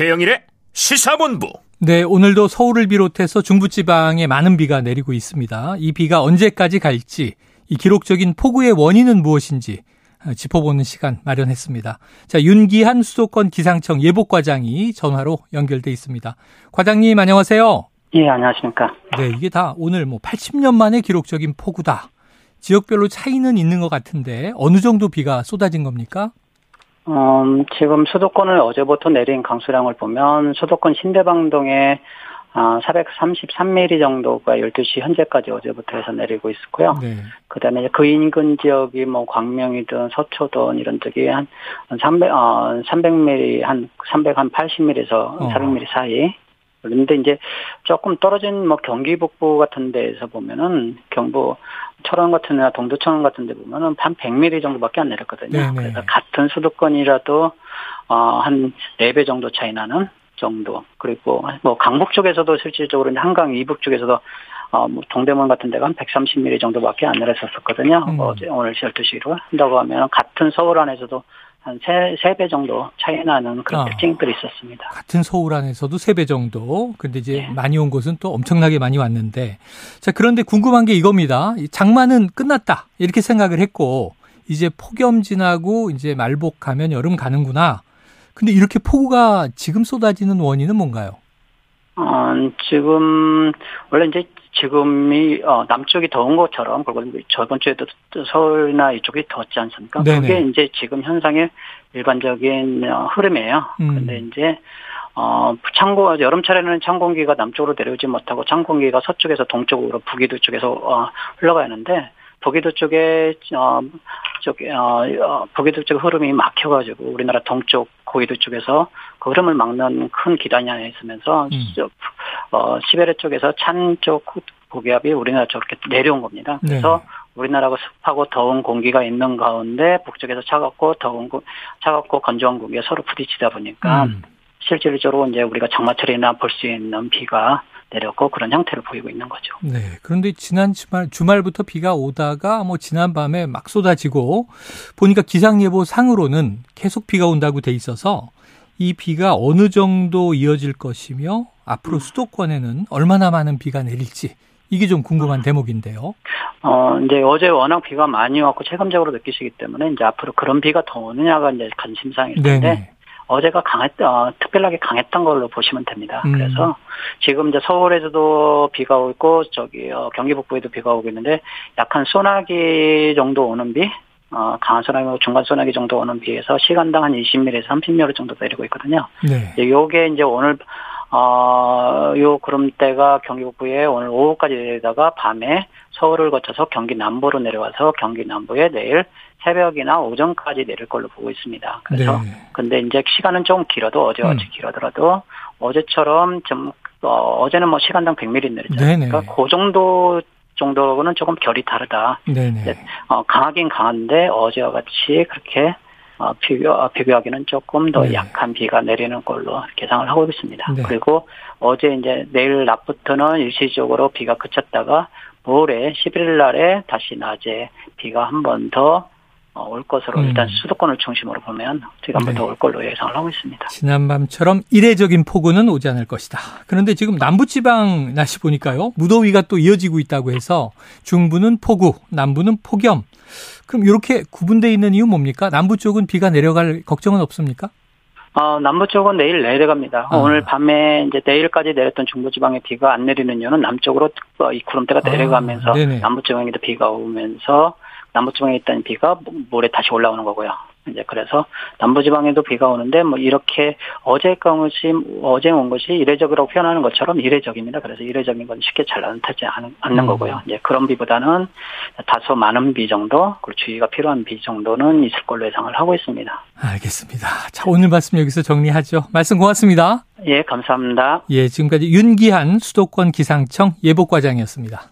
최영일의 시사본부. 네, 오늘도 서울을 비롯해서 중부지방에 많은 비가 내리고 있습니다. 이 비가 언제까지 갈지, 이 기록적인 폭우의 원인은 무엇인지 어, 짚어보는 시간 마련했습니다. 자, 윤기한 수도권 기상청 예보과장이 전화로 연결돼 있습니다. 과장님 안녕하세요. 예, 안녕하십니까. 네, 이게 다 오늘 뭐 80년 만에 기록적인 폭우다. 지역별로 차이는 있는 것 같은데 어느 정도 비가 쏟아진 겁니까? 음, 지금 수도권을 어제부터 내린 강수량을 보면 수도권 신대방동에 아, 433mm 정도가 12시 현재까지 어제부터 해서 내리고 있었고요. 네. 그 다음에 그 인근 지역이 뭐 광명이든 서초든 이런 쪽이 한 300, 어, 300mm, 한 380mm에서 어. 400mm 사이. 그런데 이제 조금 떨어진 뭐 경기 북부 같은 데에서 보면은 경부 철원 같은 데나 동두천원 같은 데 보면은 한 100mm 정도밖에 안 내렸거든요. 네네. 그래서 같은 수도권이라도 어한 4배 정도 차이 나는 정도. 그리고 뭐 강북 쪽에서도 실질적으로 한강 이북 쪽에서도 어 뭐 동대문 같은 데가 한 130mm 정도밖에 안 내렸었거든요. 음. 어제 오늘 12시로 한다고 하면 같은 서울 안에서도 한 세, 세배 정도 차이 나는 그런 아, 특징들이 있었습니다. 같은 서울 안에서도 세배 정도. 근데 이제 네. 많이 온 곳은 또 엄청나게 많이 왔는데. 자, 그런데 궁금한 게 이겁니다. 장마는 끝났다. 이렇게 생각을 했고, 이제 폭염 지나고 이제 말복 가면 여름 가는구나. 근데 이렇게 폭우가 지금 쏟아지는 원인은 뭔가요? 어, 지금, 원래 이제 지금이 어, 남쪽이 더운 것처럼 그리고 저번 주에도 서울이나 이쪽이 더웠지 않습니까? 네네. 그게 이제 지금 현상의 일반적인 어, 흐름이에요. 음. 근데 이제 어, 창고, 여름철에는 찬 공기가 남쪽으로 내려오지 못하고 찬 공기가 서쪽에서 동쪽으로 북이도 쪽에서 어, 흘러가야 하는데 북이도 쪽에 어, 쪽에 어, 어, 북이도 쪽 흐름이 막혀가지고 우리나라 동쪽 고위도 쪽에서 그 흐름을 막는 큰 기단이 하나 있으면서 음. 어, 시베리아 쪽에서 찬 쪽 고기압이 우리나라 쪽으로 이렇게 내려온 겁니다. 그래서 네. 우리나라가 습하고 더운 공기가 있는 가운데 북쪽에서 차갑고 더운 차갑고 건조한 공기가 서로 부딪히다 보니까 음. 실질적으로 이제 우리가 장마철이나 볼 수 있는 비가 내렸고 그런 형태를 보이고 있는 거죠. 네. 그런데 지난 주말 주말부터 비가 오다가 뭐 지난 밤에 막 쏟아지고 보니까 기상 예보 상으로는 계속 비가 온다고 돼 있어서 이 비가 어느 정도 이어질 것이며 앞으로 음. 수도권에는 얼마나 많은 비가 내릴지 이게 좀 궁금한 대목인데요. 어, 이제 어제 워낙 비가 많이 왔고 체감적으로 느끼시기 때문에 이제 앞으로 그런 비가 더 오느냐가 이제 관심사일 텐데 어제가 강했, 어, 특별하게 강했던 걸로 보시면 됩니다. 음. 그래서 지금 이제 서울에서도 비가 오고 저기 어, 경기 북부에도 비가 오고 있는데 약한 소나기 정도 오는 비, 어, 강한 소나기, 중간 소나기 정도 오는 비에서 시간당 한 20mm에서 30mm 정도 내리고 있거든요. 네. 이제 요게 이제 오늘 어, 요 구름대가 경기 북부에 오늘 오후까지 내리다가 밤에 서울을 거쳐서 경기 남부로 내려와서 경기 남부에 내일 새벽이나 오전까지 내릴 걸로 보고 있습니다. 그래서 네. 근데 이제 시간은 좀 길어도 어제 어제 음. 길어더라도 어제처럼 좀 어, 어제는 뭐 시간당 100mm 내렸잖아요. 그러니까 그 정도 정도는 조금 결이 다르다. 네네. 어, 강하긴 강한데 어제와 같이 그렇게 어, 비교, 어, 비교하기는 조금 더 네. 약한 비가 내리는 걸로 계상을 하고 있습니다. 네. 그리고 어제 이제 내일 낮부터는 일시적으로 비가 그쳤다가 모레 11일 날에 다시 낮에 비가 한 번더 어, 올 것으로 음. 일단 수도권을 중심으로 보면 지금부터 네. 올 걸로 예상을 하고 있습니다. 지난밤처럼 이례적인 폭우는 오지 않을 것이다. 그런데 지금 남부지방 날씨 보니까요. 무더위가 또 이어지고 있다고 해서 중부는 폭우, 남부는 폭염. 그럼 이렇게 구분되어 있는 이유 뭡니까? 남부 쪽은 비가 내려갈 걱정은 없습니까? 어, 남부 쪽은 내일 내려갑니다. 아. 오늘 밤에 이제 내일까지 내렸던 중부지방에 비가 안 내리는 이유는 남쪽으로 이 구름대가 아, 내려가면서 아, 남부 지방에도 비가 오면서 남부지방에 있던 비가 모레 다시 올라오는 거고요. 이제 그래서 남부지방에도 비가 오는데 뭐 이렇게 어제 것이 어제 온 것이 이례적이라고 표현하는 것처럼 이례적입니다. 그래서 이례적인 건 쉽게 잘 나타나지 않는 음. 거고요. 이제 그런 비보다는 다소 많은 비 정도 그리고 주의가 필요한 비 정도는 있을 걸로 예상을 하고 있습니다. 알겠습니다. 자 오늘 말씀 여기서 정리하죠. 말씀 고맙습니다. 예 감사합니다. 예 지금까지 윤기한 수도권 기상청 예보과장이었습니다.